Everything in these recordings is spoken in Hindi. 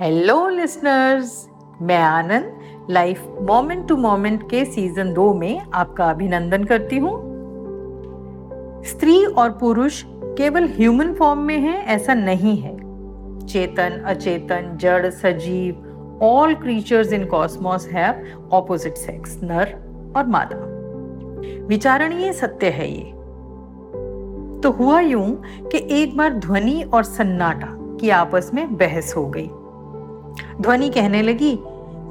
हेलो लिसनर्स मैं Anand life moment to moment के सीज़न दो में आपका अभिनंदन करती हूँ। स्त्री और पुरुष केवल ह्यूमन फॉर्म में है, ऐसा नहीं है। चेतन, अचेतन, जड़, सजीव all creatures in cosmos have opposite sex नर और मादा। विचारणीय सत्य है ये। तो हुआ यूँ कि एक बार ध्वनि और सन्नाटा की आपस में बहस हो गई। ध्वनि कहने लगी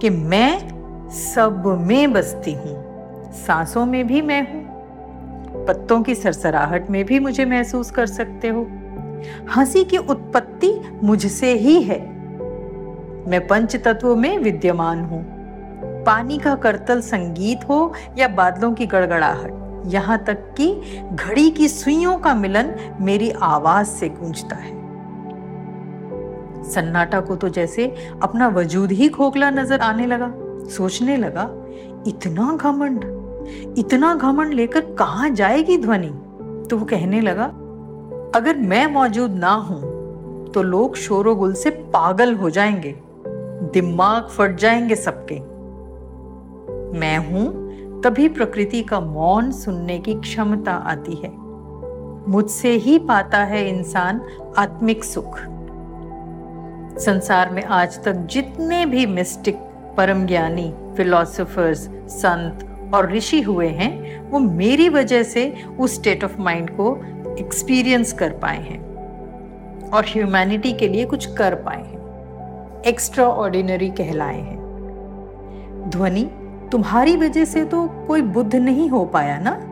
कि मैं सब में बसती हूँ, सांसों में भी मैं हूँ, पत्तों की सरसराहट में भी मुझे महसूस कर सकते हो। हँसी की उत्पत्ति मुझसे ही है। मैं पंच तत्वों में विद्यमान हूँ। पानी का करतल संगीत हो या बादलों की गड़गड़ाहट, यहाँ तक कि घड़ी की सुइयों का मिलन मेरी आवाज़ से गूंजता है। सन्नाटा को तो जैसे अपना वजूद ही खोखला नज़र आने लगा। सोचने लगा, इतना घमंड इतना घमंड लेकर कहा जाएगी ध्वनि? तो वो कहने लगा, अगर मैं मौजूद ना हूँ तो लोग शोरोगुल से पागल हो जाएँगे, दिमाग फट जाएँगे सबके। मैं हूँ, तभी प्रकृति का मौन सुनने की क्षमता आती है। मुझसे ही पाता है इंसान आत्मिक सुख। संसार में आज तक जितने भी मिस्टिक परम ज्ञानी फिलोसोफर्स संत और ऋषि हुए हैं, वो मेरी वजह से उस स्टेट ऑफ़ माइंड को एक्सपीरियंस कर पाए हैं और ह्यूमैनिटी के लिए कुछ कर पाए हैं। एक्स्ट्रा ऑर्डिनरी कहलाए हैं। ध्वनि, तुम्हारी वजह से तो कोई बुद्ध नहीं हो पाया ना?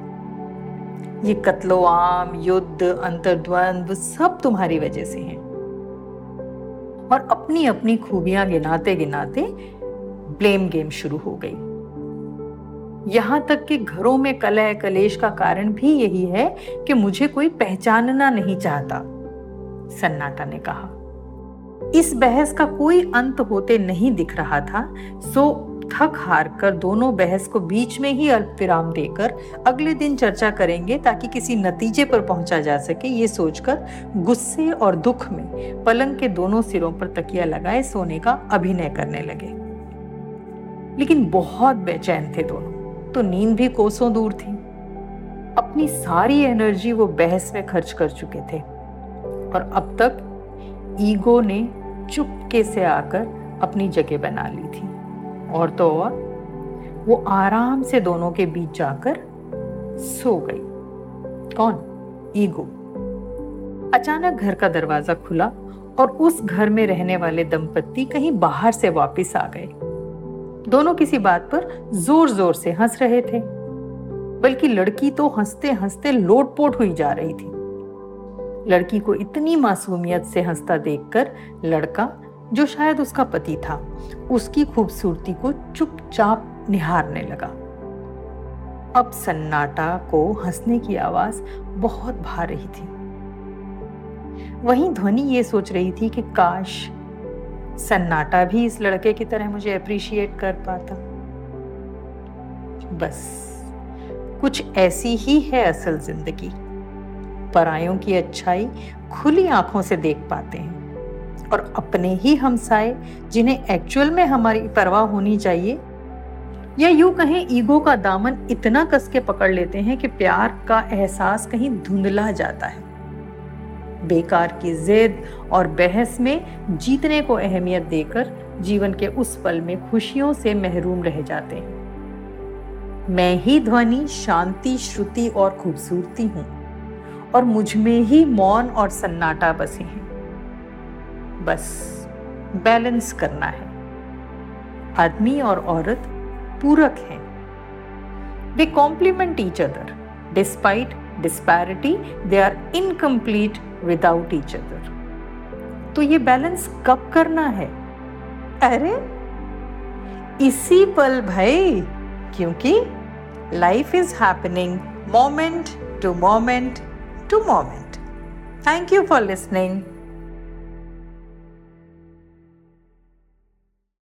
ये कत्लोआम, युद्ध अंतर्द्वंद सब तुम्हारी वजह से हैं। और अपनी अपनी खूबियाँ गिनाते गिनाते ब्लेम गेम शुरू हो गई। यहाँ तक कि घरों में कलह कलेश का कारण भी यही है कि मुझे कोई पहचानना नहीं चाहता, सन्नाटा ने कहा। इस बहस का कोई अंत होते नहीं दिख रहा था, सो थक हार कर दोनों बहस को बीच में ही अल्प विराम देकर अगले दिन चर्चा करेंगे ताकि किसी नतीजे पर पहुँचा जा सके। ये सोचकर गुस्से और दुख में पलंग के दोनों सिरों पर तकिया लगाए सोने का अभिनय करने लगे। लेकिन बहुत बेचैन थे दोनों। तो नींद भी कोसों दूर थी। अपनी सारी एनर्जी वो बहस में खर्च कर चुके थे। और अब तक ईगो ने चुपके से आकर अपनी जगह बना ली थी। और तो और, वो आराम से दोनों के बीच जाकर सो गई। कौन? ईगो। अचानक घर का दरवाज़ा खुला और उस घर में रहने वाले दंपत्ति कहीं बाहर से वापस आ गए। दोनों किसी बात पर ज़ोर ज़ोर से हंस रहे थे, बल्कि लड़की तो हँसते हँसते लोटपोट हुई जा रही थी। लड़की को इतनी मासूमियत से हंसता देखकर लड़का जो शायद उसका पति था, उसकी खूबसूरती को चुपचाप निहारने लगा। अब सन्नाटा को हंसने की आवाज़ बहुत भा रही थी। वहीं ध्वनि ये सोच रही थी कि काश सन्नाटा भी इस लड़के की तरह मुझे अप्रिशिएट कर पाता। बस, कुछ ऐसी ही है असल ज़िंदगी। परायों की अच्छाई खुली आँखों से देख पाते हैं। और अपने ही हमसाए, जिन्हें एक्चुअल में हमारी परवाह होनी चाहिए। या यूँ कहें ईगो का दामन इतना कस के पकड़ लेते हैं कि प्यार का एहसास कहीं धुंधला जाता है। बेकार की जिद और बहस में जीतने को अहमियत देकर जीवन के उस पल में खुशियों से महरूम रह जाते हैं। मैं ही ध्वनि, शांति, श्रुति और खूबसूरती हूँ और मुझमें ही मौन और सन्नाटा बसे हैं। बस बैलेंस करना है। आदमी और औरत पूरक हैं। They complement each other despite disparity they are incomplete without each other तो ये बैलेंस कब करना है? अरे, इसी पल भाई, क्योंकि life is happening moment to moment to moment thank you for listening